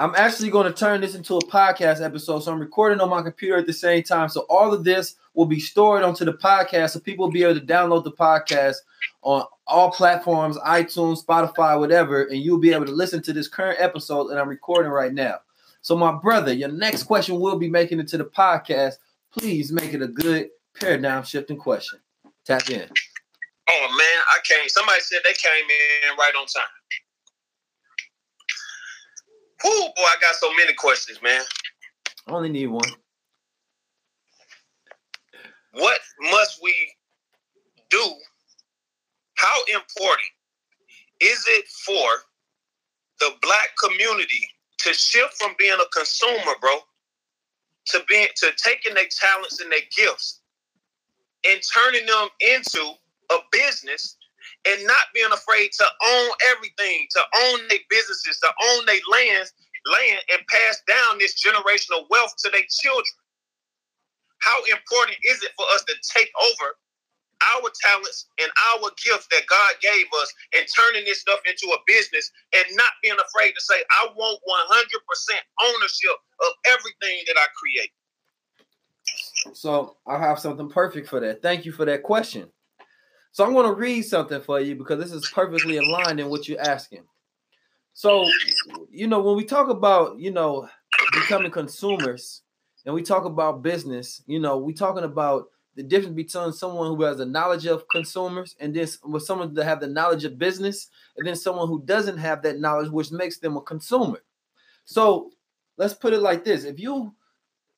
I'm actually going to turn this into a podcast episode. So I'm recording on my computer at the same time. So all of this will be stored onto the podcast. So people will be able to download the podcast on all platforms, iTunes, Spotify, whatever. And you'll be able to listen to this current episode that I'm recording right now. So, my brother, your next question will be making it to the podcast. Please make it a good paradigm shifting question. Tap in. Oh, man, I came. Somebody said they came in right on time. Whoo, boy, I got so many questions, man. I only need one. What must we do? How important is it for the black community to shift from being a consumer, bro, to being to taking their talents and their gifts and turning them into a business and not being afraid to own everything, to own their businesses, to own their lands, land, and pass down this generational wealth to their children. How important is it for us to take over our talents and our gifts that God gave us and turning this stuff into a business and not being afraid to say, I want 100% ownership of everything that I create? So I have something perfect for that. Thank you for that question. So I'm going to read something for you because this is perfectly aligned in what you're asking. So, you know, when we talk about, you know, becoming consumers and we talk about business, you know, we're talking about the difference between someone who has the knowledge of consumers and then with someone that have the knowledge of business and then someone who doesn't have that knowledge which makes them a consumer. So, let's put it like this. If you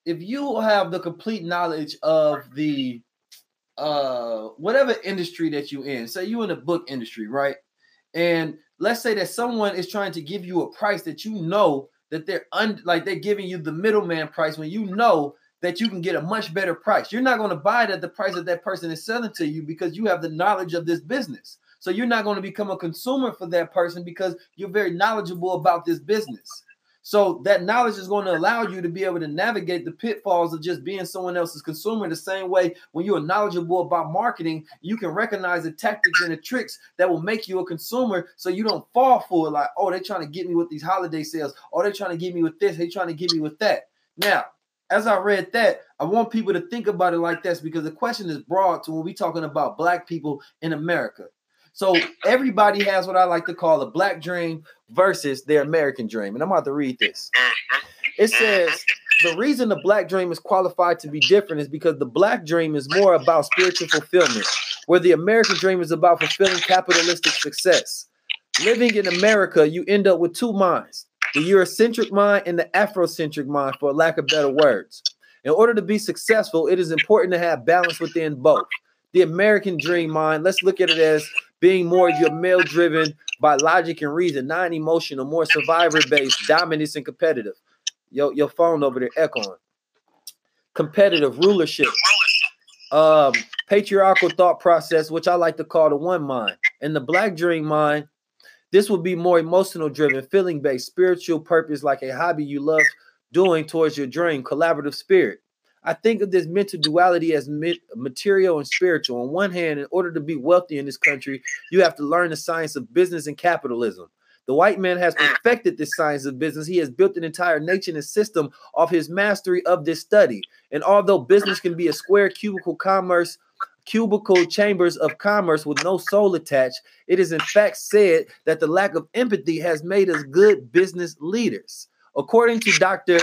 if you have the complete knowledge of the uh whatever industry that you in say you in the book industry right? And let's say that someone is trying to give you a price that you know that they're un- like they're giving you the middleman price when you know that you can get a much better price. You're not going to buy it at the price that that person is selling to you because you have the knowledge of this business. So you're not going to become a consumer for that person because you're very knowledgeable about this business so that knowledge is going to allow you to be able to navigate the pitfalls of just being someone else's consumer the same way when you're knowledgeable about marketing, you can recognize the tactics and the tricks that will make you a consumer so you don't fall for it like, oh, they're trying to get me with these holiday sales, or they're trying to get me with this, they're trying to get me with that. Now, as I read that, I want people to think about it like this because the question is broad to when we're talking about black people in America. So everybody has what I like to call a black dream versus their American dream. And I'm about to read this. It mm-hmm. says the reason the black dream is qualified to be different is because the black dream is more about spiritual fulfillment, where the American dream is about fulfilling capitalistic success. Living in America, you end up with two minds the Eurocentric mind and the Afrocentric mind, for lack of better words. In order to be successful, it is important to have balance within both. The American dream mind, let's look at it as being more your male driven by logic and reason, non emotional, more survivor based, dominance, and competitive. Yo, your phone over there echoing. Competitive rulership, um, patriarchal thought process, which I like to call the one mind. And the black dream mind, this will be more emotional driven, feeling based, spiritual purpose, like a hobby you love doing towards your dream, collaborative spirit. I think of this mental duality as material and spiritual. On one hand, in order to be wealthy in this country, you have to learn the science of business and capitalism. The white man has ah. perfected this science of business. He has built an entire nation and system of his mastery of this study. And although business can be a square cubicle commerce, cubicle chambers of commerce with no soul attached, it is in fact said that the lack of empathy has made us good business leaders. According to Dr.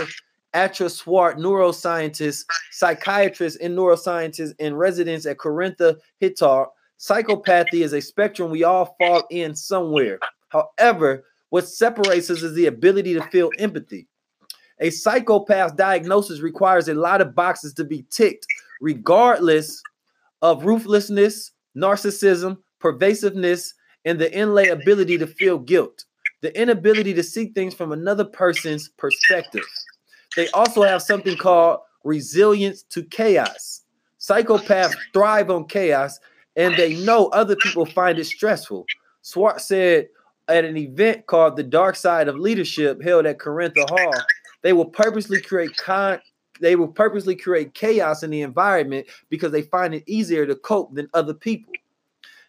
Atra Swart, neuroscientist, psychiatrist, and neuroscientist in residence at Corinthia Hittar, psychopathy is a spectrum we all fall in somewhere. However, what separates us is the ability to feel empathy. A psychopath diagnosis requires a lot of boxes to be ticked, regardless of ruthlessness, narcissism, pervasiveness, and the inlay ability to feel guilt, the inability to see things from another person's perspective. They also have something called resilience to chaos. Psychopaths thrive on chaos and they know other people find it stressful. Swart said at an event called The Dark Side of Leadership held at Corinthia Hall, they will purposely create con they will purposely create chaos in the environment because they find it easier to cope than other people.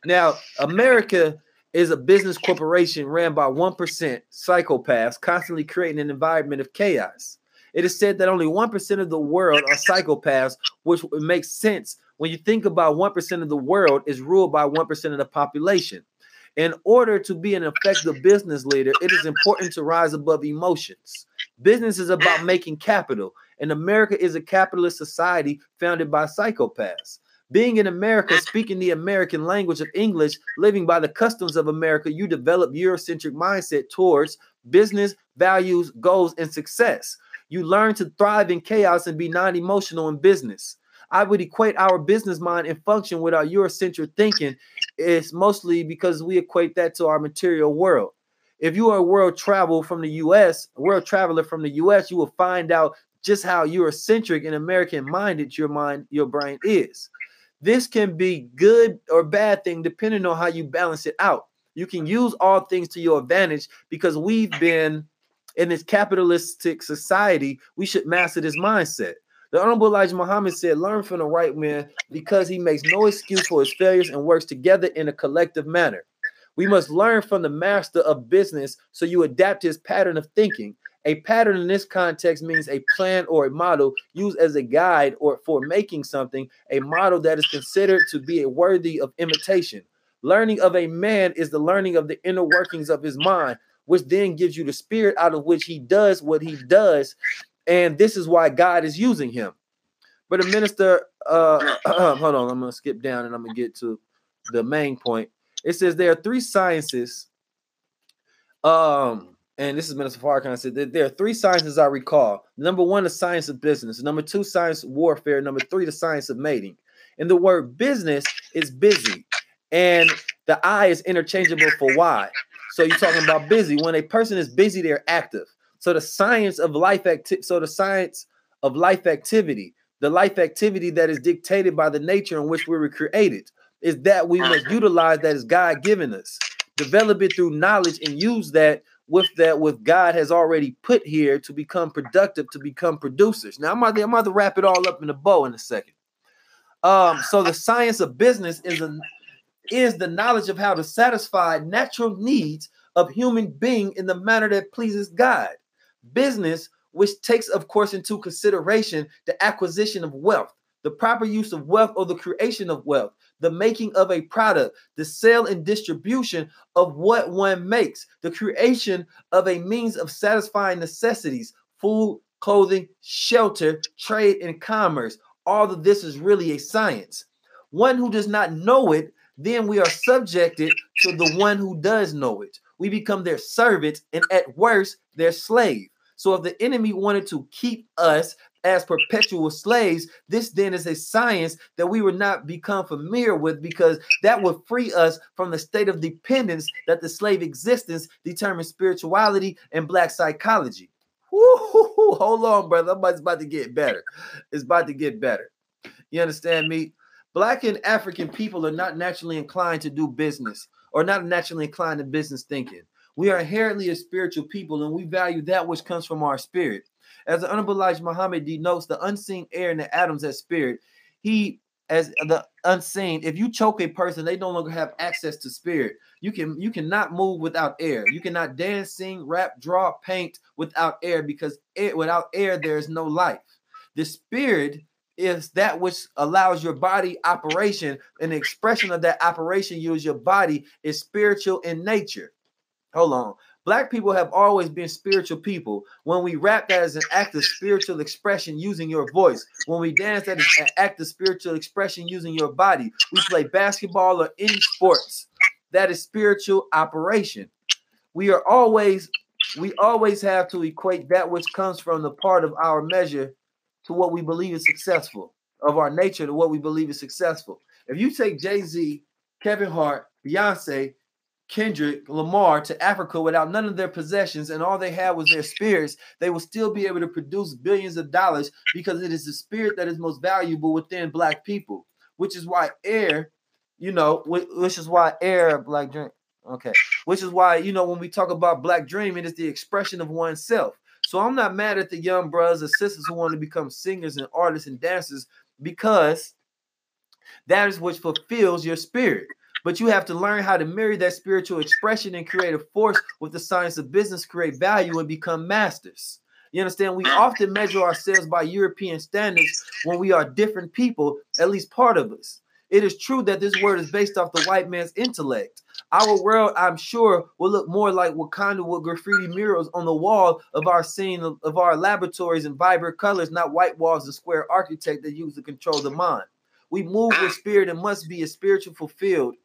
Now, America is a business corporation ran by 1% psychopaths constantly creating an environment of chaos. It is said that only 1% of the world are psychopaths, which makes sense when you think about 1% of the world is ruled by 1% of the population. In order to be an effective business leader, it is important to rise above emotions. Business is about making capital, and America is a capitalist society founded by psychopaths. Being in America, speaking the American language of English, living by the customs of America, you develop Eurocentric mindset towards business, values, goals, and success. You learn to thrive in chaos and be non emotional in business. I would equate our business mind and function with our Eurocentric thinking. It's mostly because we equate that to our material world. If you are a world travel from the US, a world traveler from the US, you will find out just how Eurocentric and American minded your mind, your brain is. This can be good or bad thing depending on how you balance it out. You can use all things to your advantage because we've been in this capitalistic society, we should master this mindset. The Honorable Elijah Muhammad said, Learn from the right man because he makes no excuse for his failures and works together in a collective manner. We must learn from the master of business so you adapt his pattern of thinking. A pattern in this context means a plan or a model used as a guide or for making something, a model that is considered to be worthy of imitation. Learning of a man is the learning of the inner workings of his mind, which then gives you the spirit out of which he does what he does. And this is why God is using him. But a minister, uh, hold on, I'm gonna skip down and I'm gonna get to the main point. It says there are three sciences. Um, and this is Minister Farrakhan said that there are three sciences I recall. Number one, the science of business. Number two, science of warfare. Number three, the science of mating. And the word business is busy, and the I is interchangeable for why. So you're talking about busy. When a person is busy, they're active. So the science of life activity, so the science of life activity, the life activity that is dictated by the nature in which we were created, is that we must utilize that as God given us, develop it through knowledge, and use that with that with God has already put here to become productive, to become producers. Now I'm about to, I'm about to wrap it all up in a bow in a second. Um, so the science of business is a is the knowledge of how to satisfy natural needs of human being in the manner that pleases God. Business, which takes, of course, into consideration the acquisition of wealth, the proper use of wealth or the creation of wealth, the making of a product, the sale and distribution of what one makes, the creation of a means of satisfying necessities, food, clothing, shelter, trade, and commerce. All of this is really a science. One who does not know it then we are subjected to the one who does know it. We become their servant and at worst, their slave. So if the enemy wanted to keep us as perpetual slaves, this then is a science that we would not become familiar with because that would free us from the state of dependence that the slave existence determines spirituality and black psychology. Woo-hoo-hoo. Hold on, brother. It's about to get better. It's about to get better. You understand me? Black and African people are not naturally inclined to do business. or not naturally inclined to business thinking. We are inherently a spiritual people and we value that which comes from our spirit. As the Honorable Elijah Muhammad denotes the unseen air and the atoms as spirit, he as the unseen if you choke a person they no longer have access to spirit you can you cannot move without air you cannot dance sing rap draw paint without air because air, without air there is no life the spirit is that which allows your body operation and expression of that operation use your body is spiritual in nature hold on Black people have always been spiritual people. When we rap, that is an act of spiritual expression using your voice. When we dance, that is an act of spiritual expression using your body. We play basketball or any sports. That is spiritual operation. We are always, we always have to equate that which comes from the part of our measure to what we believe is successful, of our nature to what we believe is successful. If you take Jay Z, Kevin Hart, Beyonce, Kendrick Lamar to Africa without none of their possessions and all they had was their spirits, they will still be able to produce billions of dollars because it is the spirit that is most valuable within black people, which is why air, you know, which is why air, black dream, okay, which is why, you know, when we talk about black dream, it is the expression of oneself. So I'm not mad at the young brothers and sisters who want to become singers and artists and dancers because that is what fulfills your spirit. But you have to learn how to marry that spiritual expression and creative force with the science of business, create value, and become masters. You understand? We often measure ourselves by European standards when we are different people, at least part of us. It is true that this word is based off the white man's intellect. Our world, I'm sure, will look more like Wakanda with graffiti murals on the wall of our scene of our laboratories in vibrant colors, not white walls and square architect that use to control the mind. We move with spirit and must be a spiritual fulfilled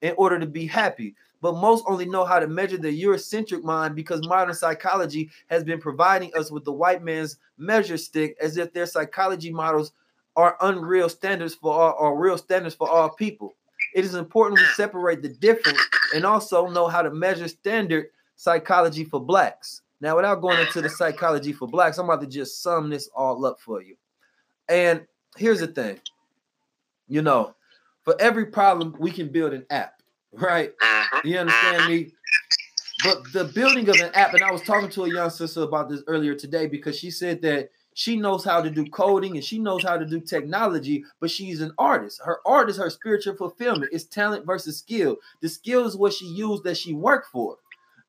in order to be happy. But most only know how to measure the Eurocentric mind because modern psychology has been providing us with the white man's measure stick as if their psychology models are unreal standards for all or real standards for all people. It is important we separate the difference and also know how to measure standard psychology for blacks. Now, without going into the psychology for blacks, I'm about to just sum this all up for you. And here's the thing you know, for every problem, we can build an app, right? Mm-hmm. You understand me? But the building of an app, and I was talking to a young sister about this earlier today because she said that she knows how to do coding and she knows how to do technology, but she's an artist. Her art is her spiritual fulfillment. It's talent versus skill. The skill is what she used that she worked for.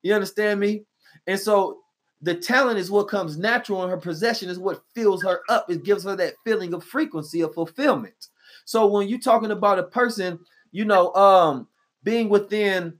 You understand me? And so the talent is what comes natural, and her possession is what fills her up. It gives her that feeling of frequency of fulfillment. So when you're talking about a person, you know, um, being within,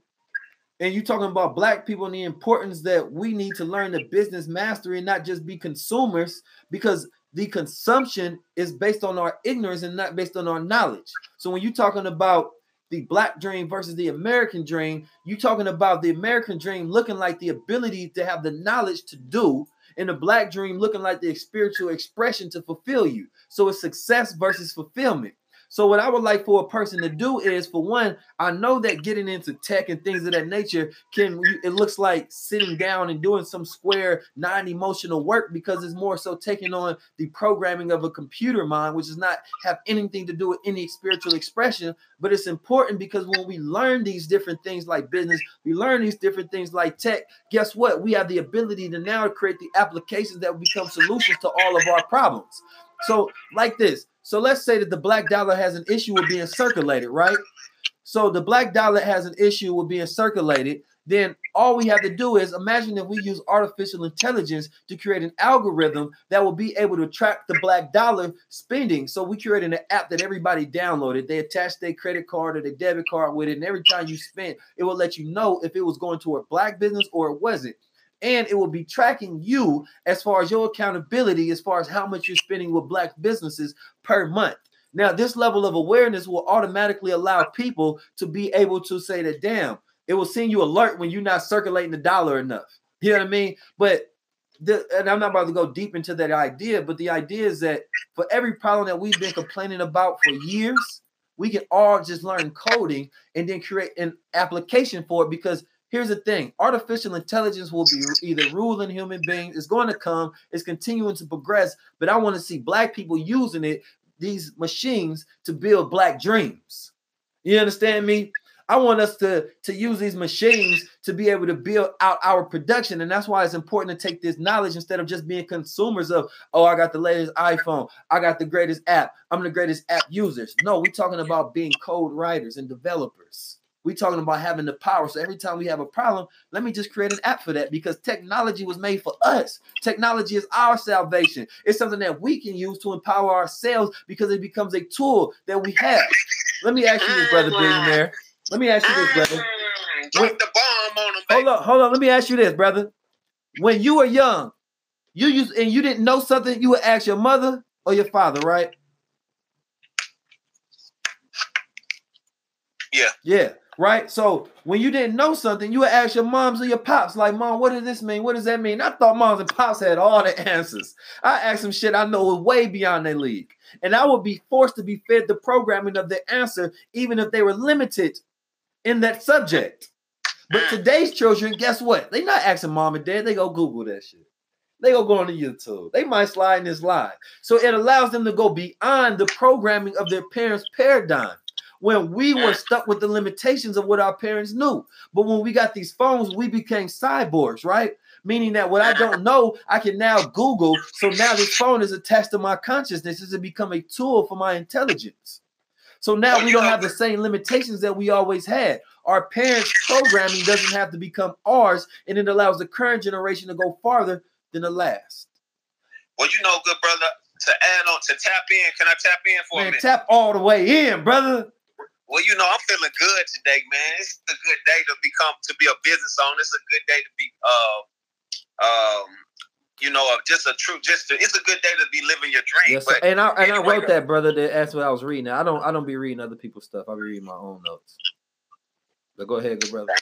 and you're talking about black people and the importance that we need to learn the business mastery and not just be consumers, because the consumption is based on our ignorance and not based on our knowledge. So when you're talking about the black dream versus the American dream, you're talking about the American dream looking like the ability to have the knowledge to do, and the black dream looking like the spiritual expression to fulfill you. So it's success versus fulfillment. So what I would like for a person to do is, for one, I know that getting into tech and things of that nature can it looks like sitting down and doing some square non-emotional work because it's more so taking on the programming of a computer mind, which does not have anything to do with any spiritual expression. But it's important because when we learn these different things like business, we learn these different things like tech. Guess what? We have the ability to now create the applications that become solutions to all of our problems. So, like this, so let's say that the black dollar has an issue with being circulated, right? So the black dollar has an issue with being circulated. Then all we have to do is imagine if we use artificial intelligence to create an algorithm that will be able to track the black dollar spending. So we created an app that everybody downloaded. They attach their credit card or their debit card with it, and every time you spend, it will let you know if it was going to a black business or it wasn't and it will be tracking you as far as your accountability as far as how much you're spending with black businesses per month. Now this level of awareness will automatically allow people to be able to say that damn it will send you alert when you're not circulating the dollar enough. You know what i mean? But the, and I'm not about to go deep into that idea, but the idea is that for every problem that we've been complaining about for years, we can all just learn coding and then create an application for it because Here's the thing artificial intelligence will be either ruling human beings, it's going to come, it's continuing to progress, but I want to see black people using it, these machines, to build black dreams. You understand me? I want us to, to use these machines to be able to build out our production. And that's why it's important to take this knowledge instead of just being consumers of, oh, I got the latest iPhone, I got the greatest app, I'm the greatest app users. No, we're talking about being code writers and developers. We're talking about having the power. So every time we have a problem, let me just create an app for that because technology was made for us. Technology is our salvation. It's something that we can use to empower ourselves because it becomes a tool that we have. Let me ask you this, brother billionaire. Let me ask you this, brother. Ah, drop the bomb on them. Hold on, hold on. Let me ask you this, brother. When you were young, you used and you didn't know something, you would ask your mother or your father, right? Yeah. Yeah. Right. So when you didn't know something, you would ask your moms or your pops, like, Mom, what does this mean? What does that mean? I thought moms and pops had all the answers. I asked them shit I know was way beyond their league. And I would be forced to be fed the programming of the answer, even if they were limited in that subject. But mm. today's children, guess what? They not asking mom and dad, they go Google that shit. They go go on to YouTube. They might slide in this line. So it allows them to go beyond the programming of their parents' paradigm when we were stuck with the limitations of what our parents knew. But when we got these phones, we became cyborgs, right? Meaning that what I don't know, I can now Google. So now this phone is attached to my consciousness. It's become a tool for my intelligence. So now we don't have the same limitations that we always had. Our parents' programming doesn't have to become ours, and it allows the current generation to go farther than the last. Well, you know, good brother, to add on to tap in. Can I tap in for a minute? tap all the way in, brother. Well, you know, I'm feeling good today, man. It's a good day to become to be a business owner. It's a good day to be, uh, um, you know, just a true, just to, it's a good day to be living your dream. Yes, but and I and I wrote that, brother. That that's what I was reading. I don't I don't be reading other people's stuff. I be reading my own notes. But go ahead, good brother.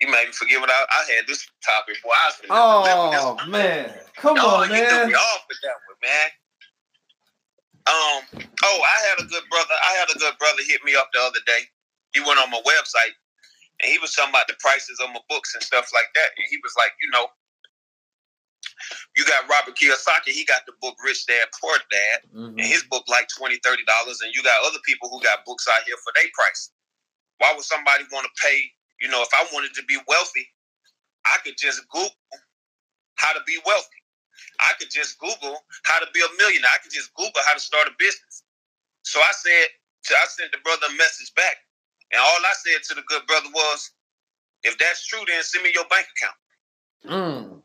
you made me forget what I, I had this topic. Boy, I was Oh man, come on, you threw me off with that one, man. Um. Oh, I had a good brother. I had a good brother hit me up the other day. He went on my website and he was talking about the prices of my books and stuff like that. And he was like, you know, you got Robert Kiyosaki. He got the book Rich Dad Poor Dad, Mhm. and his book like 20 dollars. And you got other people who got books out here for their price. Why would somebody want to pay? You know, if I wanted to be wealthy, I could just Google how to be wealthy. I could just Google how to be a millionaire. I could just Google how to start a business. So I said, so I sent the brother a message back. And all I said to the good brother was, if that's true, then send me your bank account. Mm.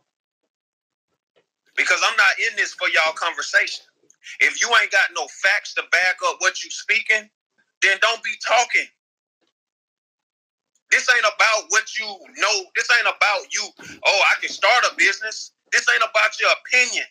Because I'm not in this for y'all conversation. If you ain't got no facts to back up what you speaking, then don't be talking. This ain't about what you know. This ain't about you. Oh, I can start a business. This ain't about your opinion.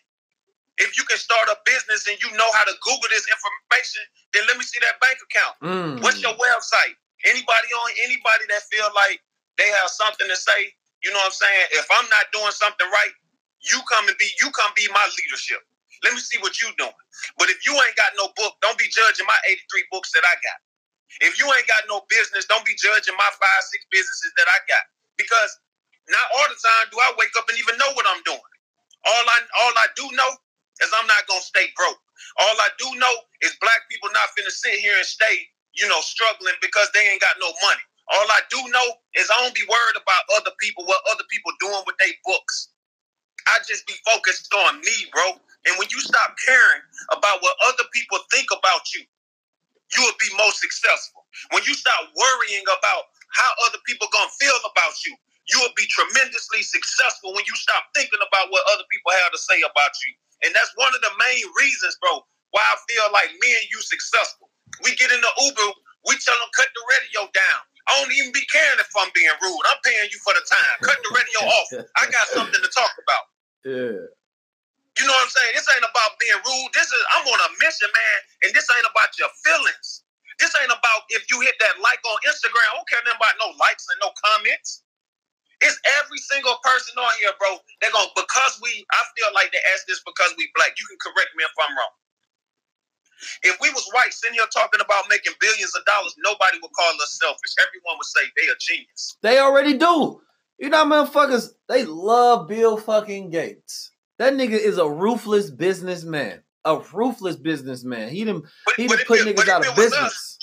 If you can start a business and you know how to Google this information, then let me see that bank account. Mm. What's your website? Anybody on anybody that feel like they have something to say, you know what I'm saying? If I'm not doing something right, you come and be you come be my leadership. Let me see what you doing. But if you ain't got no book, don't be judging my 83 books that I got. If you ain't got no business, don't be judging my five, six businesses that I got. Because not all the time do I wake up and even know what I'm doing. All I all I do know is I'm not gonna stay broke. All I do know is black people not finna sit here and stay, you know, struggling because they ain't got no money. All I do know is I don't be worried about other people, what other people doing with their books. I just be focused on me, bro. And when you stop caring about what other people think about you, you will be most successful. When you stop worrying about how other people gonna feel about you, you will be tremendously successful when you stop thinking about what other people have to say about you. And that's one of the main reasons, bro, why I feel like me and you successful. We get in the Uber, we tell them cut the radio down. I don't even be caring if I'm being rude. I'm paying you for the time. Cut the radio off. I got something to talk about. Yeah. You know what I'm saying? This ain't about being rude. This is I'm on a mission, man, and this ain't about your feelings. This ain't about if you hit that like on Instagram. I don't care nothing about no likes and no comments. It's every single person on here, bro. They're gonna because we. I feel like they ask this because we black. You can correct me if I'm wrong. If we was white sitting here talking about making billions of dollars, nobody would call us selfish. Everyone would say they a genius. They already do. You know, motherfuckers, they love Bill fucking Gates. That nigga is a ruthless businessman. A ruthless businessman. He didn't he done put it- niggas out of business. us,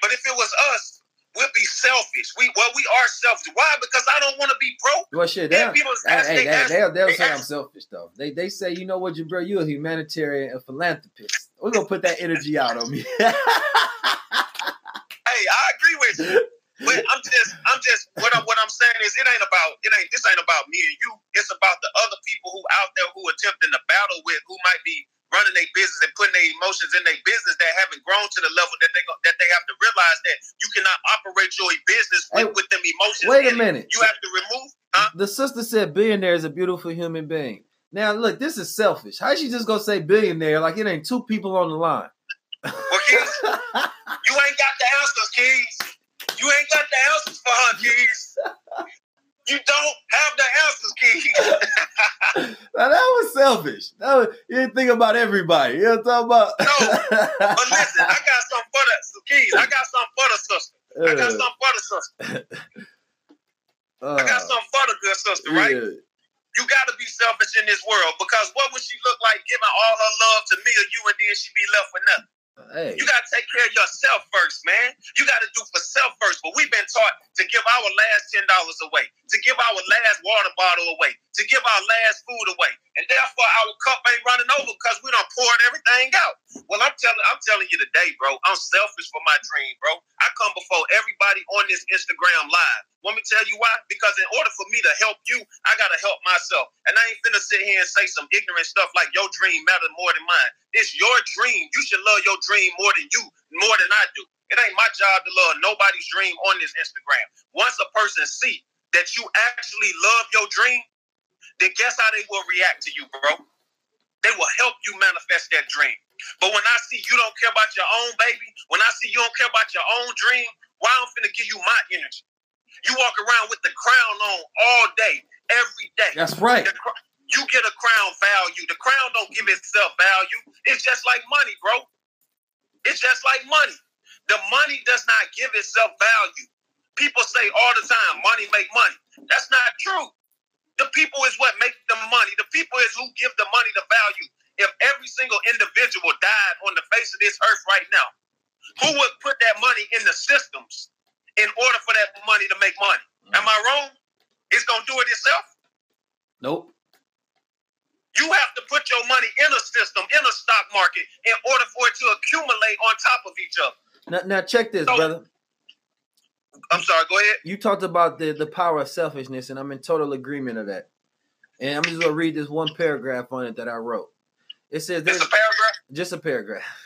But if it was us, we'll be selfish. We well, we are selfish. Why? Because I don't want to be broke. Well, shit, people hey, hey, they, they, they'll, they'll they say I'm selfish though. They they say, you know what, you bro, you a humanitarian, a philanthropist. We're gonna put that energy out on me. Hey, I agree with you. But I'm just, I'm just, what I'm, what I'm saying is, it ain't about, it ain't, this ain't about me and you. It's about the other people who out there who attempting to battle with, who might be running their business and putting their emotions in their business that haven't grown to the level that they go, that they have to realize that you cannot operate your business with, Hey, with them emotions. wait a minute. You have to remove, huh? the sister said billionaire is a beautiful human being. Now look, this is selfish. How she just gonna say billionaire like it ain't two people on the line? Well, Keys, you ain't got the answers, Keys. You ain't got the answers for her, Keys. You don't have the answers, Keys. now that was selfish. That was, you didn't think about everybody. You know what I'm talking about? No. But listen, I got some for the so Keys. I got some for the sister. I got some for the sister. Uh, I got some for the good sister, right? yeah. You got to be selfish in this world because what would she look like giving all her love to me or you and then she be left with nothing? Hey, You got to take care of yourself first, man. You got to do for self first. But we've been taught to give our last ten dollars away, to give our last water bottle away, to give our last food away, and therefore our cup ain't running over because we don't pour everything out. Well, I'm telling, I'm telling you today, bro. I'm selfish for my dream, bro. I come before everybody on this Instagram live. Let me tell you why? Because in order for me to help you, I gotta help myself. And I ain't finna sit here and say some ignorant stuff like your dream matters more than mine. It's your dream. You should love your dream more than you, more than I do. It ain't my job to love nobody's dream on this Instagram. Once a person see that you actually love your dream, then guess how they will react to you, bro? They will help you manifest that dream. But when I see you don't care about your own baby, when I see you don't care about your own dream, why I'm finna give you my energy? You walk around with the crown on all day, every day. that's right. The you get a crown value. The crown don't give itself value. It's just like money, bro. It's just like money. The money does not give itself value. People say all the time, money make money. That's not true. The people is what make the money. The people is who give the money the value. If every single individual died on the face of this earth right now, who would put that money in the systems in order for that money to make money? Am I wrong? It's gonna do it itself. Nope. You have to put your money in a system, in a stock market, in order for it to accumulate on top of each other. Now, now check this, So- brother. I'm sorry, go ahead. You talked about the the power of selfishness, and I'm in total agreement of that. And I'm just gonna read this one paragraph on it that I wrote. It says there's a paragraph. just a paragraph.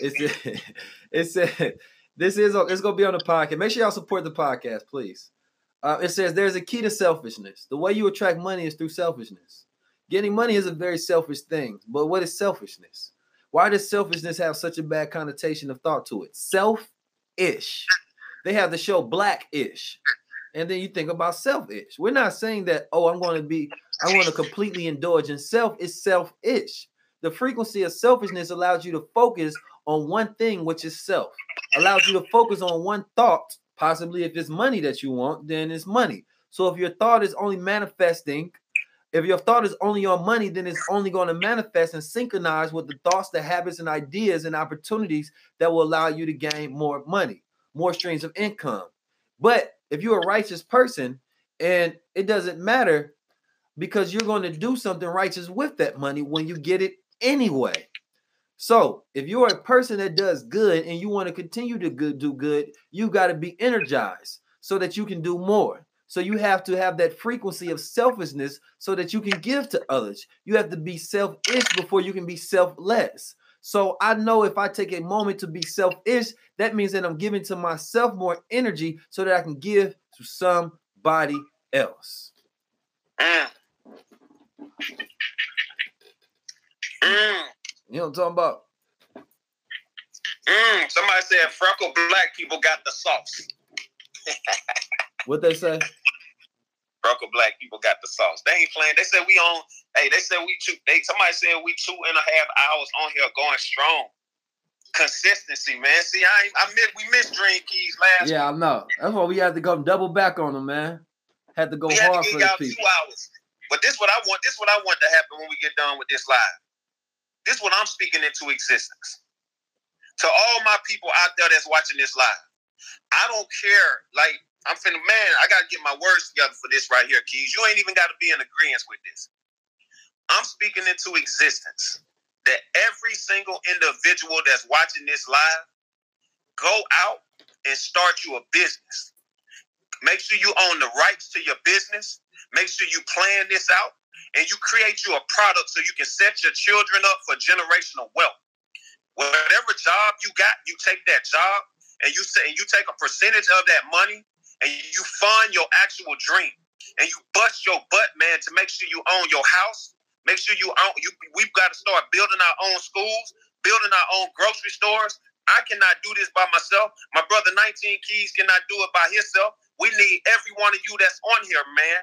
It said, it said this is it's gonna be on the podcast. Make sure y'all support the podcast, please. Uh, it says there's a key to selfishness. The way you attract money is through selfishness. Getting money is a very selfish thing, but what is selfishness? Why does selfishness have such a bad connotation of thought to it? Self-ish. They have the show Black-ish, and then you think about self-ish. We're not saying that. Oh, I'm going to be. I want to completely indulge in self. It's self-ish. The frequency of selfishness allows you to focus on one thing, which is self. Allows you to focus on one thought. Possibly, if it's money that you want, then it's money. So if your thought is only manifesting, if your thought is only on money, then it's only going to manifest and synchronize with the thoughts, the habits, and ideas and opportunities that will allow you to gain more money, more streams of income. But if you're a righteous person and it doesn't matter because you're going to do something righteous with that money when you get it anyway. So, if you're a person that does good and you want to continue to good, do good, you got to be energized so that you can do more. So, you have to have that frequency of selfishness so that you can give to others. You have to be selfish before you can be selfless. So, I know if I take a moment to be selfish, that means that I'm giving to myself more energy so that I can give to somebody else. Mm. Mm. You know what I'm talking about? Mm. Somebody said freckle black people got the sauce. What they say? Freckle black people got the sauce. They ain't playing. They said we on. Hey, they said we two. They somebody said we two and a half hours on here going strong. Consistency, man. See, I ain't, I miss we missed Dream Keys last. Yeah, I know. That's why we had to go double back on them, man. Had to go we hard to for the people. two hours. But this what I want. This what I want to happen when we get done with this live. This what I'm speaking into existence. To all my people out there that's watching this live, I don't care. Like I'm finna man, I gotta get my words together for this right here, Keys. You ain't even gotta be in agreement with this. I'm speaking into existence that every single individual that's watching this live, go out and start you a business. Make sure you own the rights to your business. Make sure you plan this out and you create you a product so you can set your children up for generational wealth. Whatever job you got, you take that job and you say and you take a percentage of that money and you find your actual dream and you bust your butt, man, to make sure you own your house. Make sure you own you we've got to start building our own schools, building our own grocery stores. I cannot do this by myself. My brother 19 Keys cannot do it by himself. We need every one of you that's on here, man,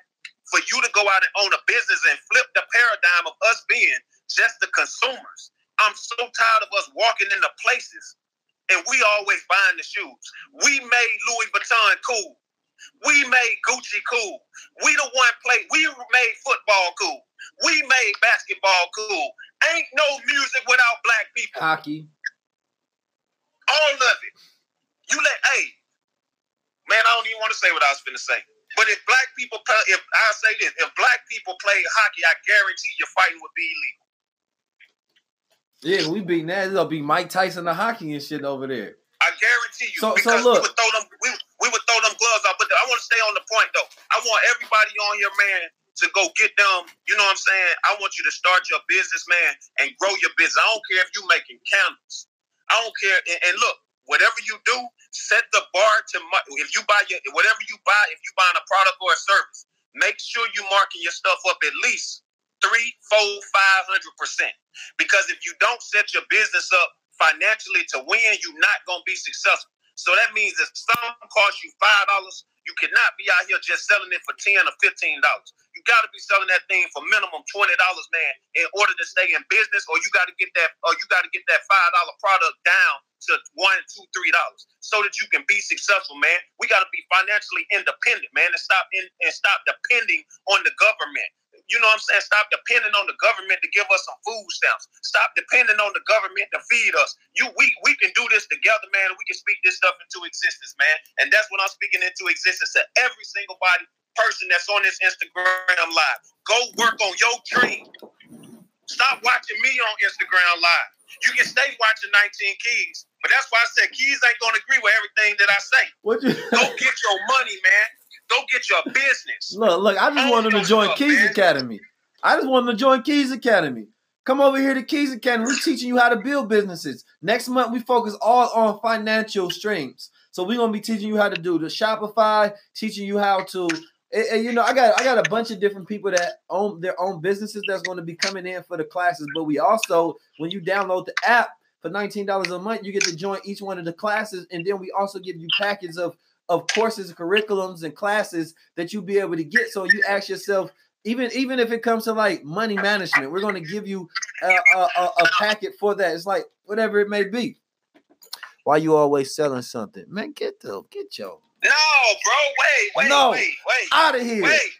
for you to go out and own a business and flip the paradigm of us being just the consumers. I'm so tired of us walking into places and we always buying the shoes. We made Louis Vuitton cool. We made Gucci cool. We the one play. We made football cool. We made basketball cool. Ain't no music without black people. Hockey. All of it. You let hey, man, I don't even want to say what I was gonna say. But if black people play, if I say this, if black people play hockey, I guarantee your fighting would be illegal. Yeah, we beat that. It'll be Mike Tyson the hockey and shit over there. I guarantee you. So- so look. we would throw them we, we would throw them gloves out. But I want to stay on the point though. I want everybody on here, man, to go get them. You know what I'm saying? I want you to start your business, man, and grow your business. I don't care if you're making candles. I don't care. And, and look, whatever you do, set the bar to if you buy your whatever you buy, if you buying a product or a service, make sure you marking your stuff up at least three, four, five hundred percent. Because if you don't set your business up financially to win, you're not gonna be successful. So that means if something costs you five dollars, you cannot be out here just selling it for ten or fifteen dollars. You got to be selling that thing for minimum twenty dollars, man, in order to stay in business. Or you got to get that, or you got to get that five dollar product down to one, two, three dollars, so that you can be successful, man. We got to be financially independent, man, and stop in, and stop depending on the government. You know what I'm saying? Stop depending on the government to give us some food stamps. Stop depending on the government to feed us. You we we can do this together, man. We can speak this stuff into existence, man. And that's what I'm speaking into existence to every single body person that's on this Instagram live. Go work on your dream. Stop watching me on Instagram live. You can stay watching 19 Keys, but that's why I said Keys ain't gonna agree with everything that I say. What you Go get your money, man. Go get your business. look? Look, I just Own want them to join Keys man. Academy. I just want them to join Keys Academy. Come over here to Keys Academy. We're teaching you how to build businesses. Next month, we focus all on financial streams. So we're gonna be teaching you how to do the Shopify, teaching you how to. And, and, you know, I got I got a bunch of different people that own their own businesses that's going to be coming in for the classes. But we also, when you download the app for nineteen dollars a month, you get to join each one of the classes, and then we also give you packets of of courses, curriculums, and classes that you'll be able to get. So you ask yourself, even even if it comes to like money management, we're going to give you a, a, a, packet for that. It's like whatever it may be. Why you always selling something, man? Get the get your No, bro. Wait, wait, No. wait, wait, out of here. wait,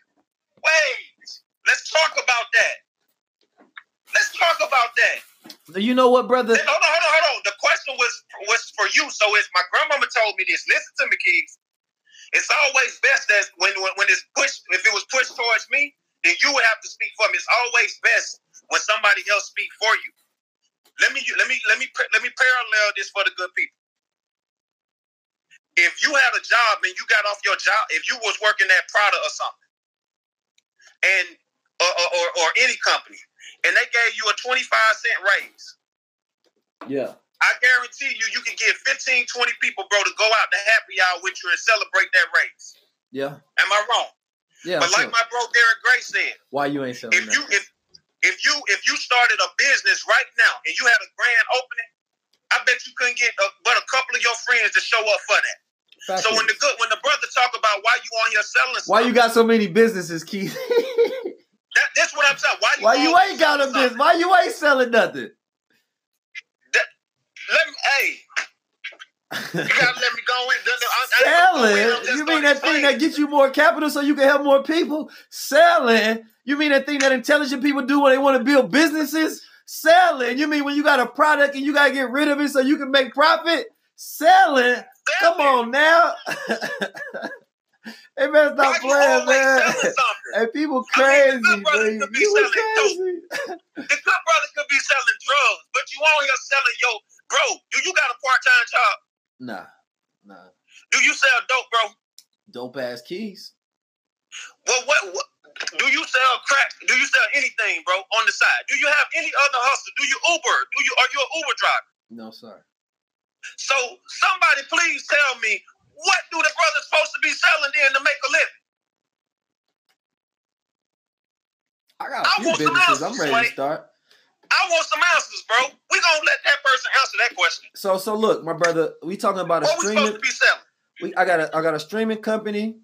wait. Let's talk about that. Let's talk about that. You know what, brother? Hold on, hold on, hold on. The question was was for you. So it's my grandmama told me this. Listen to me, kids. It's always best that when, when when it's pushed, if it was pushed towards me, then you would have to speak for me. It's always best when somebody else speak for you. Let me let me let me let me parallel this for the good people. If you had a job and you got off your job, if you was working at Prada or something, and or, or, or any company, and they gave you a 25 cent raise, Yeah. I guarantee you, you can get 15, 20 people, bro, to go out to happy hour with you and celebrate that raise. Yeah. Am I wrong? Yeah. but like sure. my bro Derek Gray said, Why you ain't selling if that? you if if you if you started a business right now and you had a grand opening, I bet you couldn't get a, but a couple of your friends to show up for that. Fact So when the good when the brother talk about why you on here selling, Why you got so many businesses, Keith? that, that's what I'm saying. Why you Why you ain't got a business? Why you ain't selling nothing? Let me, hey, you gotta let me go in. I- I ain't gonna go in, I'm Selling? You mean that thing that gets you more capital so you can help more people? Selling? You mean that thing that intelligent people do when they want to build businesses? Selling? You mean when you got a product and you gotta get rid of it so you can make profit? Selling? Come on now. hey man, stop playing, man. Hey, people crazy, I mean, the good brother could be You was selling crazy. The good brother could be selling drugs, but you on here selling yo, bro. Do you got a part time job? Nah, nah. Do you sell dope, bro? Dope ass keys. Well, what, what do you sell crack? Do you sell anything, bro, on the side? Do you have any other hustle? Do you Uber? Do you are you an Uber driver? No, sir. So somebody please tell me what do the brothers supposed to be selling then to make a living? I got a few businesses I'm ready to start. I want some answers, bro. We gonna let that person answer that question. So, so look, my brother, we talking about a What we streaming. supposed to be selling? we I got a I got a streaming company,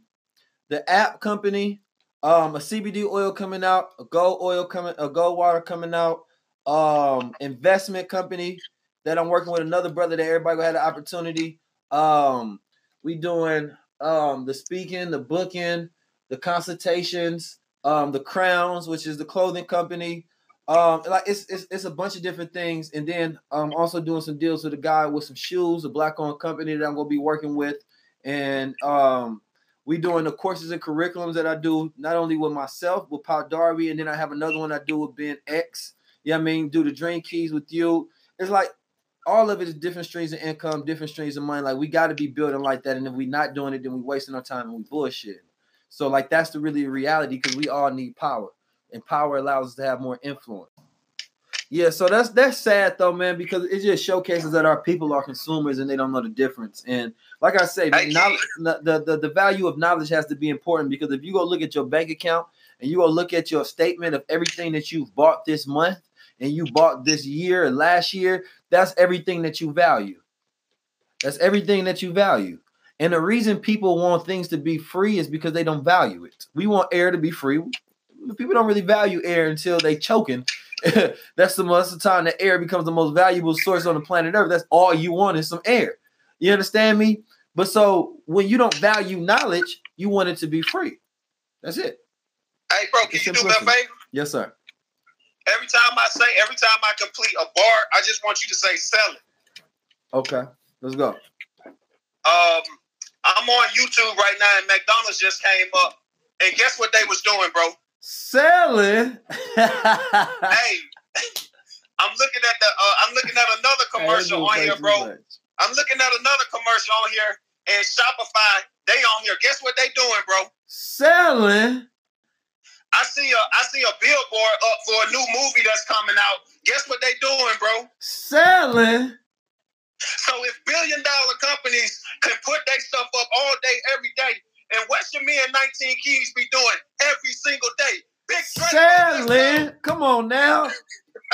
the app company, um, a CBD oil coming out, a gold oil coming, a gold water coming out, um, investment company that I'm working with another brother that everybody have the opportunity. Um, we doing um the speaking, the booking, the consultations, um, the crowns, which is the clothing company. Um, like it's, it's it's a bunch of different things, and then I'm also doing some deals with a guy with some shoes, a black owned company that I'm gonna be working with and um we doing the courses and curriculums that I do not only with myself with Paul Darby, and then I have another one I do with Ben X. Yeah, I mean, do the Dream Keys with you. It's like all of it is different streams of income, different streams of money. Like we got to be building like that, and if we're not doing it, then we're wasting our time and we bullshit. So like that's the really reality because we all need power, and power allows us to have more influence. Yeah, so that's that's sad though, man, because it just showcases that our people are consumers and they don't know the difference. And like I say, knowledge, the, the the value of knowledge has to be important because if you go look at your bank account and you go look at your statement of everything that you've bought this month and you bought this year and last year, that's everything that you value. That's everything that you value. And the reason people want things to be free is because they don't value it. We want air to be free. People don't really value air until they choking. that's the most of the time that air becomes the most valuable source on the planet Earth. That's all you want is some air. You understand me? But so when you don't value knowledge, you want it to be free. That's it. Hey, bro, can It's you do me a favor? Yes, sir. Every time I say, every time I complete a bar, I just want you to say sell it. Okay. Let's go. Um, I'm on YouTube right now, and McDonald's just came up, and guess what they was doing, bro? Selling. hey, I'm looking at the, uh, I'm looking at another commercial on here, bro. I'm looking at another commercial on here, and Shopify, they on here. Guess what they doing, bro? Selling. I see a, I see a billboard up for a new movie that's coming out. Guess what they doing, bro? Selling. So if billion dollar companies can put their stuff up all day, every day, and what should me and 19 Keys be doing every single day? Big Selling. Come on now.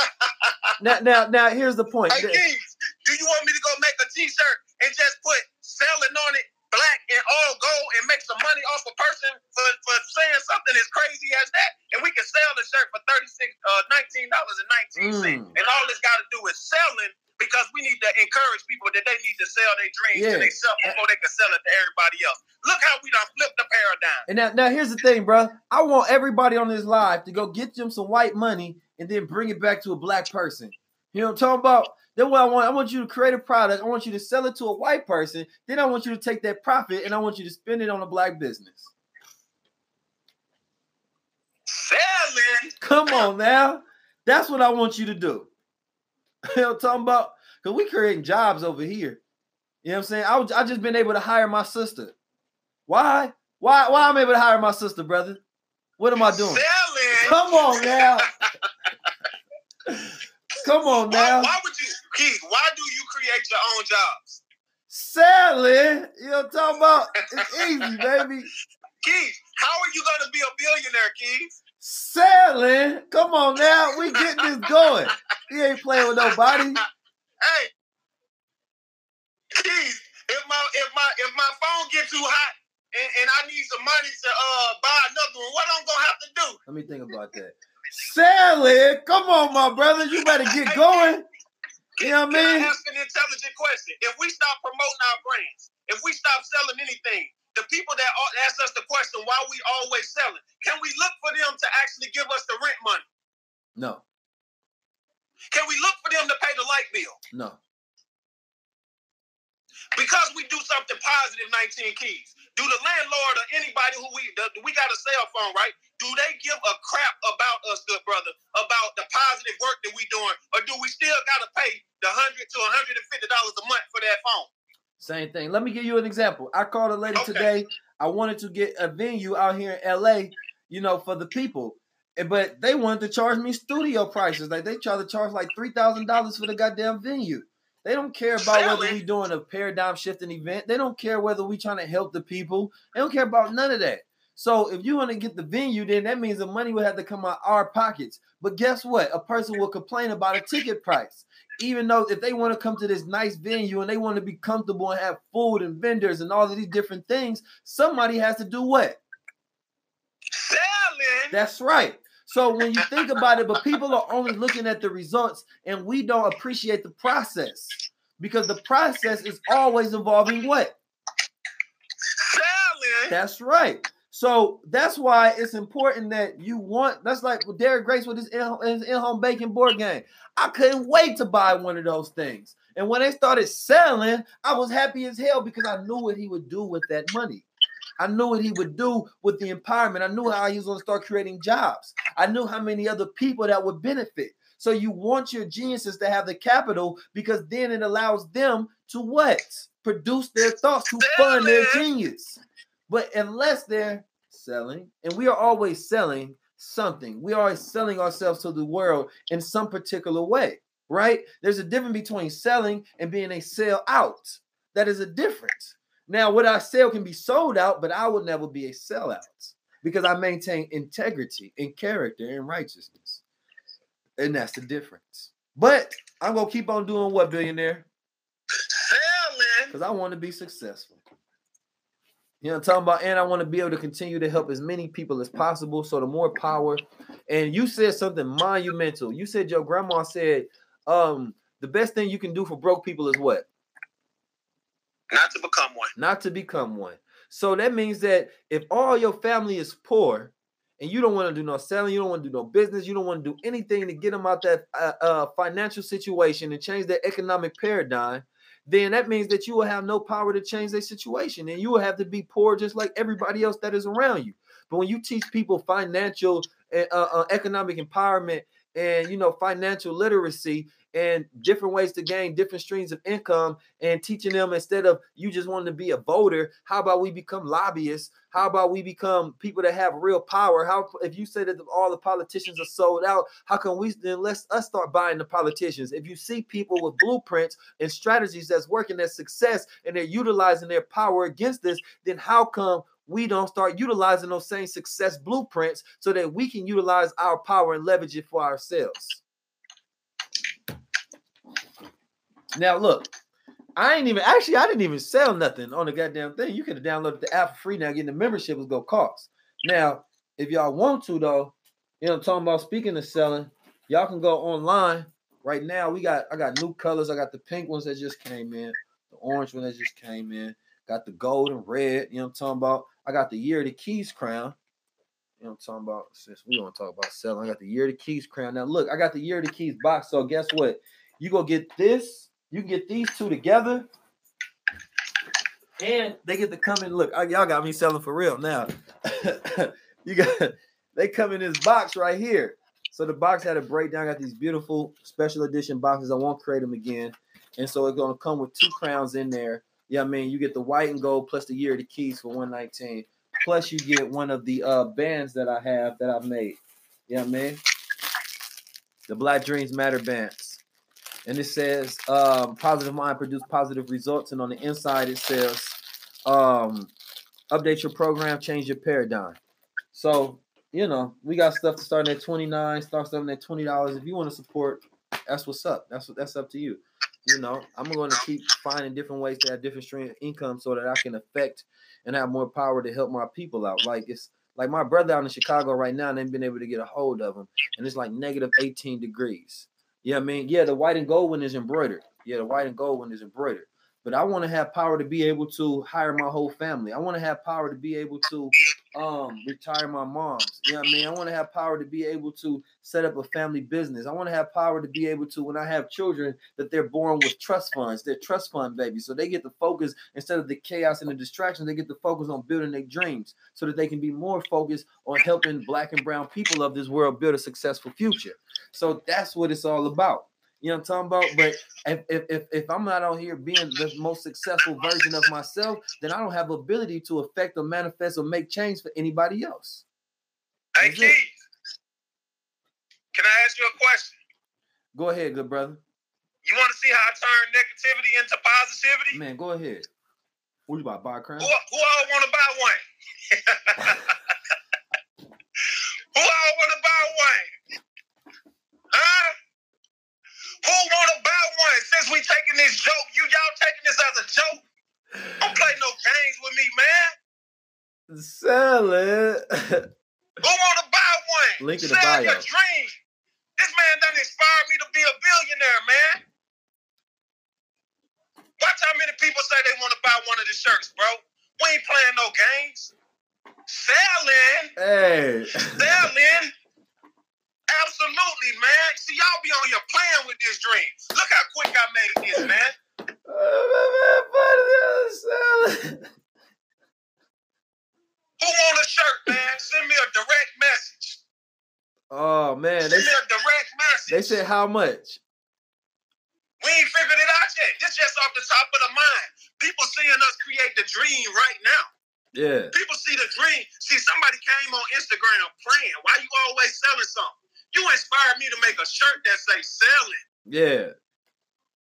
now, now, now. Here's the point. Hey Keys, do you want me to go make a T-shirt and just put selling on it, black and all gold, and make some money off a person for, for saying something as crazy as that? And we can sell the shirt for thirty six, uh, nineteen dollars and nineteen cents. Mm. And all it's got to do is selling. Because we need to encourage people that they need to sell their dreams Yeah. to themselves before they can sell it to everybody else. Look how we done flipped the paradigm. And now, now here's the thing, bro. I want everybody on this live to go get them some white money and then bring it back to a black person. You know what I'm talking about? Then what I want, I want you to create a product. I want you to sell it to a white person. Then I want you to take that profit and I want you to spend it on a black business. Selling. Come on now. That's what I want you to do. you know I'm talking about? Because we creating jobs over here. You know what I'm saying? I, was, I just been able to hire my sister. Why? Why? Why I'm able to hire my sister, brother? What am I doing? Selling. Come on now. Come on now. why would you, Keith? Why do you create your own jobs? Selling. You know what I'm talking about? It's easy, baby. Keith, how are you going to be a billionaire, Keith? Selling. Come on now. We getting this going. He ain't playing with nobody. Hey, Keith, if my if my if my phone get too hot and, and I need some money to uh buy another one, what I'm gonna have to do? Let me think about that. Selling. Come on, my brother. You better get going. You know what I Can? I ask an intelligent question? If we stop promoting our brands, if we stop selling anything, the people that ask us the question why we always selling, can we look for them to actually give us the rent money? No, Can we look for them to pay the light bill? no. Because we do something positive, 19 keys. Do the landlord or anybody who we the, we got a cell phone, right? Do they give a crap about us, good brother, about the positive work that we doing, or do we still gotta pay the hundred to 150 dollars a month for that phone? Same thing. Let me give you an example. I called a lady Okay. today. I wanted to get a venue out here in LA, you know, for the people. But they wanted to charge me studio prices. Like they try to charge like three thousand dollars for the goddamn venue. They don't care about whether Selling. we doing a paradigm shifting event. They don't care whether we're trying to help the people. They don't care about none of that. So if you want to get the venue, then that means the money will have to come out of our pockets. But guess what? A person will complain about a ticket price even though if they want to come to this nice venue and they want to be comfortable and have food and vendors and all of these different things, somebody has to do what? Selling. That's right. So when you think about it, but people are only looking at the results and we don't appreciate the process because the process is always involving what? Selling. That's right. So that's why it's important that you want. That's like with Derek Grace with his in- his in-home baking board game. I couldn't wait to buy one of those things. And when they started selling, I was happy as hell because I knew what he would do with that money. I knew what he would do with the empowerment. I knew how he was going to start creating jobs. I knew how many other people that would benefit. So you want your geniuses to have the capital because then it allows them to what? Produce their thoughts to fund their genius. But unless they're selling, and we are always selling something, we are always selling ourselves to the world in some particular way, right? There's a difference between selling and being a sell out. That is a difference. Now, what I sell can be sold out, but I will never be a sellout because I maintain integrity and character and righteousness. And that's the difference. But I'm gonna keep on doing what, billionaire? Selling. because I want to be successful. You know what I'm talking about? And I want to be able to continue to help as many people as possible. So the more power. And you said something monumental. You said your grandma said, um, the best thing you can do for broke people is what? Not to become one. Not to become one. So that means that if all your family is poor and you don't want to do no selling, you don't want to do no business, you don't want to do anything to get them out that uh, uh, financial situation and change their economic paradigm, then that means that you will have no power to change their situation and you will have to be poor just like everybody else that is around you. But when you teach people financial, uh, uh, economic empowerment and you know financial literacy and different ways to gain different streams of income and teaching them instead of you just wanting to be a voter. How about we become lobbyists? How about we become people that have real power? How if you say that all the politicians are sold out how can we then let's us start buying the politicians. If you see people with blueprints and strategies that's working at success and they're utilizing their power against this then how come we don't start utilizing those same success blueprints so that we can utilize our power and leverage it for ourselves now look I ain't even actually I didn't even sell nothing on the goddamn thing. You could have downloaded the app for free now. Getting the membership was gonna cost. Now, if y'all want to though, you know I'm talking about speaking of selling, y'all can go online right now. We got I got new colors. I got the pink ones that just came in, the orange one that just came in, got the gold and red, you know I'm talking about. I got the year of the keys crown. You know I'm talking about? Since we want to talk about selling, I got the year of the keys crown. Now look, I got the year of the keys box. So guess what? You go get this you can get these two together, and they get to come in. Look, I- y'all got me selling for real now. you got they come in this box right here. So the box had a breakdown. Got these beautiful special edition boxes. I won't create them again, and so it's gonna come with two crowns in there. Yeah, I mean you get the white and gold plus the year of the keys for 119. Plus you get one of the uh bands that I have that I've made. Yeah, man. The Black Dreams Matter bands and it says um, positive mind produce positive results. And on the inside it says um, update your program change your paradigm. So you know we got stuff to start at 29 start something at $20 if you want to support that's what's up. That's what that's up to you. You know i'm going to keep finding different ways to have different stream of income so that i can affect and have more power to help my people out. Like it's like my brother out in chicago right now and they've been able to get a hold of him and it's like negative 18 degrees yeah, I mean, yeah, the white and gold one is embroidered. Yeah, the white and gold one is embroidered. But I want to have power to be able to hire my whole family. I want to have power to be able to um retire my moms. You know what I mean? I want to have power to be able to set up a family business. I want to have power to be able to, when I have children, that they're born with trust funds. They're trust fund babies. So they get to focus instead of the chaos and the distractions, they get to focus on building their dreams so that they can be more focused on helping black and brown people of this world build a successful future. So that's what it's all about. You know what I'm talking about? But if, if, if, if I'm not out here being the most successful version of myself, then I don't have ability to affect or manifest or make change for anybody else. Hey, Keith, can I ask you a question? Go ahead, good brother. You want to see how I turn negativity into positivity? Man, go ahead. What you about buy a crown? Who, who all want to buy one? who all want to buy one? Huh? Who want to buy one? Since we taking this joke, you y'all taking this as a joke? Don't play no games with me, man. Sell it. Who want to buy one? Link in the Sell bio. your dream. This man done inspired me to be a billionaire, man. Watch how many people say they want to buy one of the shirts, bro. We ain't playing no games. Selling, hey. selling. Absolutely, man. See, y'all be on here playing with this dream. Look how quick I made this, man. Who want a shirt, man? Send me a direct message. Oh man, they Send me a direct message. they said how much? We ain't figured it out yet. This just off the top of the mind. People seeing us create the dream right now. Yeah. People see the dream. See, somebody came on Instagram praying. Why you always selling something? You inspired me to make a shirt that say selling. Yeah.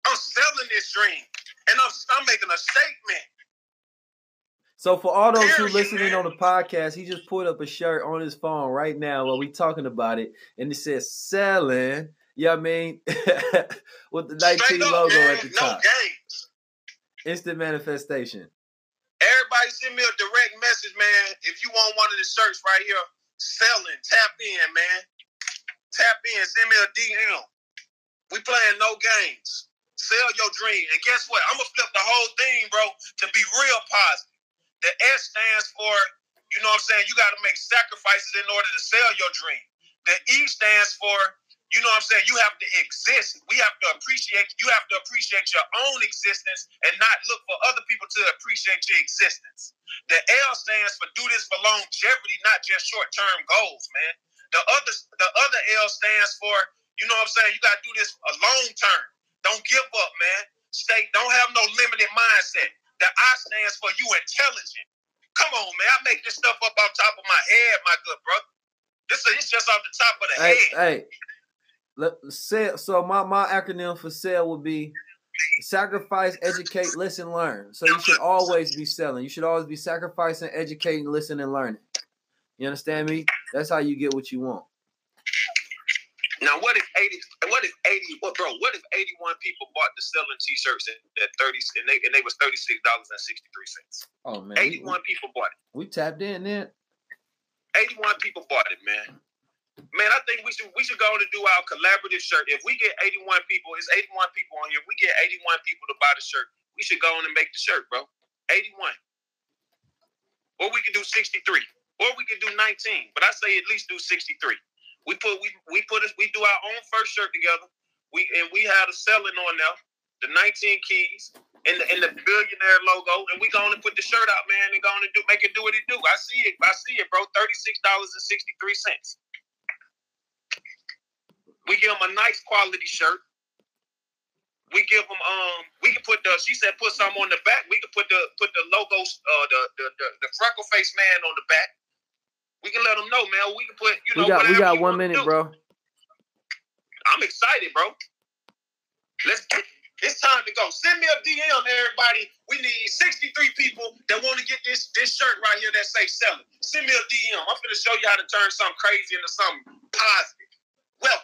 I'm selling this dream. And I'm, I'm making a statement. So for all those who listening on the podcast, he just put up a shirt on his phone right now while we talking about it, and it says selling. You know what I mean? With the Nike logo man. at the no top. games. Instant manifestation. Everybody send me a direct message, man. If you want one of the shirts right here, selling, tap in, man. Tap in, send me a DM. We playing no games. Sell your dream. And guess what? I'm gonna flip the whole thing, bro, to be real positive. The S stands for, you know what I'm saying, you gotta make sacrifices in order to sell your dream. The E stands for, you know what I'm saying, you have to exist. We have to appreciate, you have to appreciate your own existence and not look for other people to appreciate your existence. The L stands for do this for longevity, not just short-term goals, man. The other the other L stands for, you know what I'm saying, you gotta do this a long term. Don't give up, man. Stay, don't have no limited mindset. The I stands for you intelligent. Come on, man. I make this stuff up off top of my head, my good brother. This is just off the top of the Hey, head. hey. Let, sell, so my, my acronym for sell would be sacrifice, educate, listen, learn. So you should always be selling. You should always be sacrificing, educating, listening, and learning. You understand me? That's how you get what you want. Now, what if eighty? What if eighty? What, bro? What if eighty-one people bought the selling T-shirts at, thirty, and they and they was thirty-six dollars and sixty-three cents? Oh man, we, Eighty-one people bought it. we tapped in then. Eighty-one people bought it, man. Man, I think we should we should go on and do our collaborative shirt. If we get eighty-one people, it's eighty-one people on here. We get eighty-one people to buy the shirt. We should go on and make the shirt, bro. Eighty-one. Or we could do sixty-three. Or we could do nineteen. But I say at least do sixty-three. We put we we put us we do our own first shirt together. We and we had a selling on there, the 19 keys and the and the billionaire logo, and we to put the shirt out, man, and to do make it do what it do. I see it, I see it, bro. Thirty six dollars and sixty three cents. We give them a nice quality shirt. We give them um. We can put the. She said put some on the back. We can put the put the logos uh the the the, the freckle face man on the back. We can let them know, man. We can put you know. We got we got one minute, do. bro. I'm excited, bro. Let's get it's time to go. Send me a DM, everybody. We need 63 people that want to get this this shirt right here that say sell it. Send me a DM. I'm gonna show you how to turn something crazy into something positive. Well,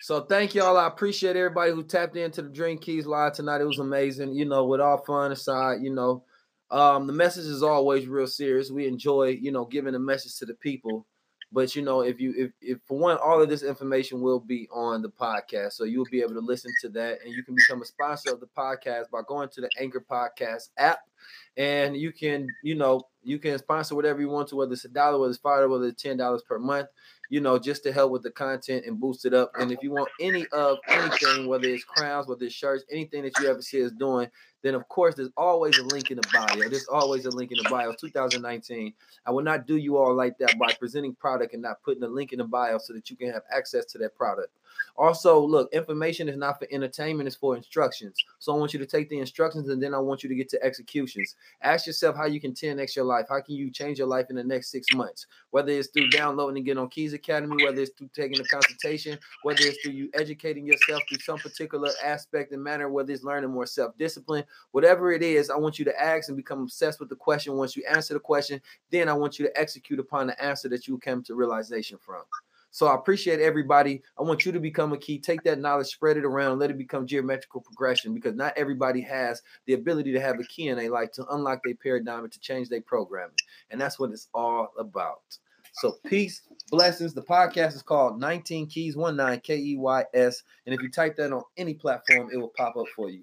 So thank y'all. I appreciate everybody who tapped into the Dream Keys live tonight. It was amazing. You know, with all fun aside, you know, um, the message is always real serious. We enjoy, you know, giving a message to the people. But you know, if you if, if for one, all of this information will be on the podcast, so you'll be able to listen to that, and you can become a sponsor of the podcast by going to the Anchor Podcast app and you can, you know, you can sponsor whatever you want to, whether it's a dollar, whether it's five, whether it's ten dollars per month you know, just to help with the content and boost it up. And if you want any of anything, whether it's crowns, whether it's shirts, anything that you ever see us doing, then of course there's always a link in the bio. There's always a link in the bio. 2019. I will not do you all like that by presenting product and not putting a link in the bio so that you can have access to that product. Also, look, information is not for entertainment, it's for instructions. So I want you to take the instructions and then I want you to get to executions. Ask yourself how you can 10x your life. How can you change your life in the next six months? Whether it's through downloading and getting on Keys Academy, whether it's through taking a consultation, whether it's through you educating yourself through some particular aspect and manner, whether it's learning more self-discipline, whatever it is, I want you to ask and become obsessed with the question. Once you answer the question, then I want you to execute upon the answer that you came to realization from. So I appreciate everybody. I want you to become a key. Take that knowledge, spread it around, let it become geometrical progression because not everybody has the ability to have a key in their life to unlock their paradigm and to change their programming. And that's what it's all about. So peace, blessings. The podcast is called 19 Keys, 19 K E Y S. And if you type that on any platform, it will pop up for you.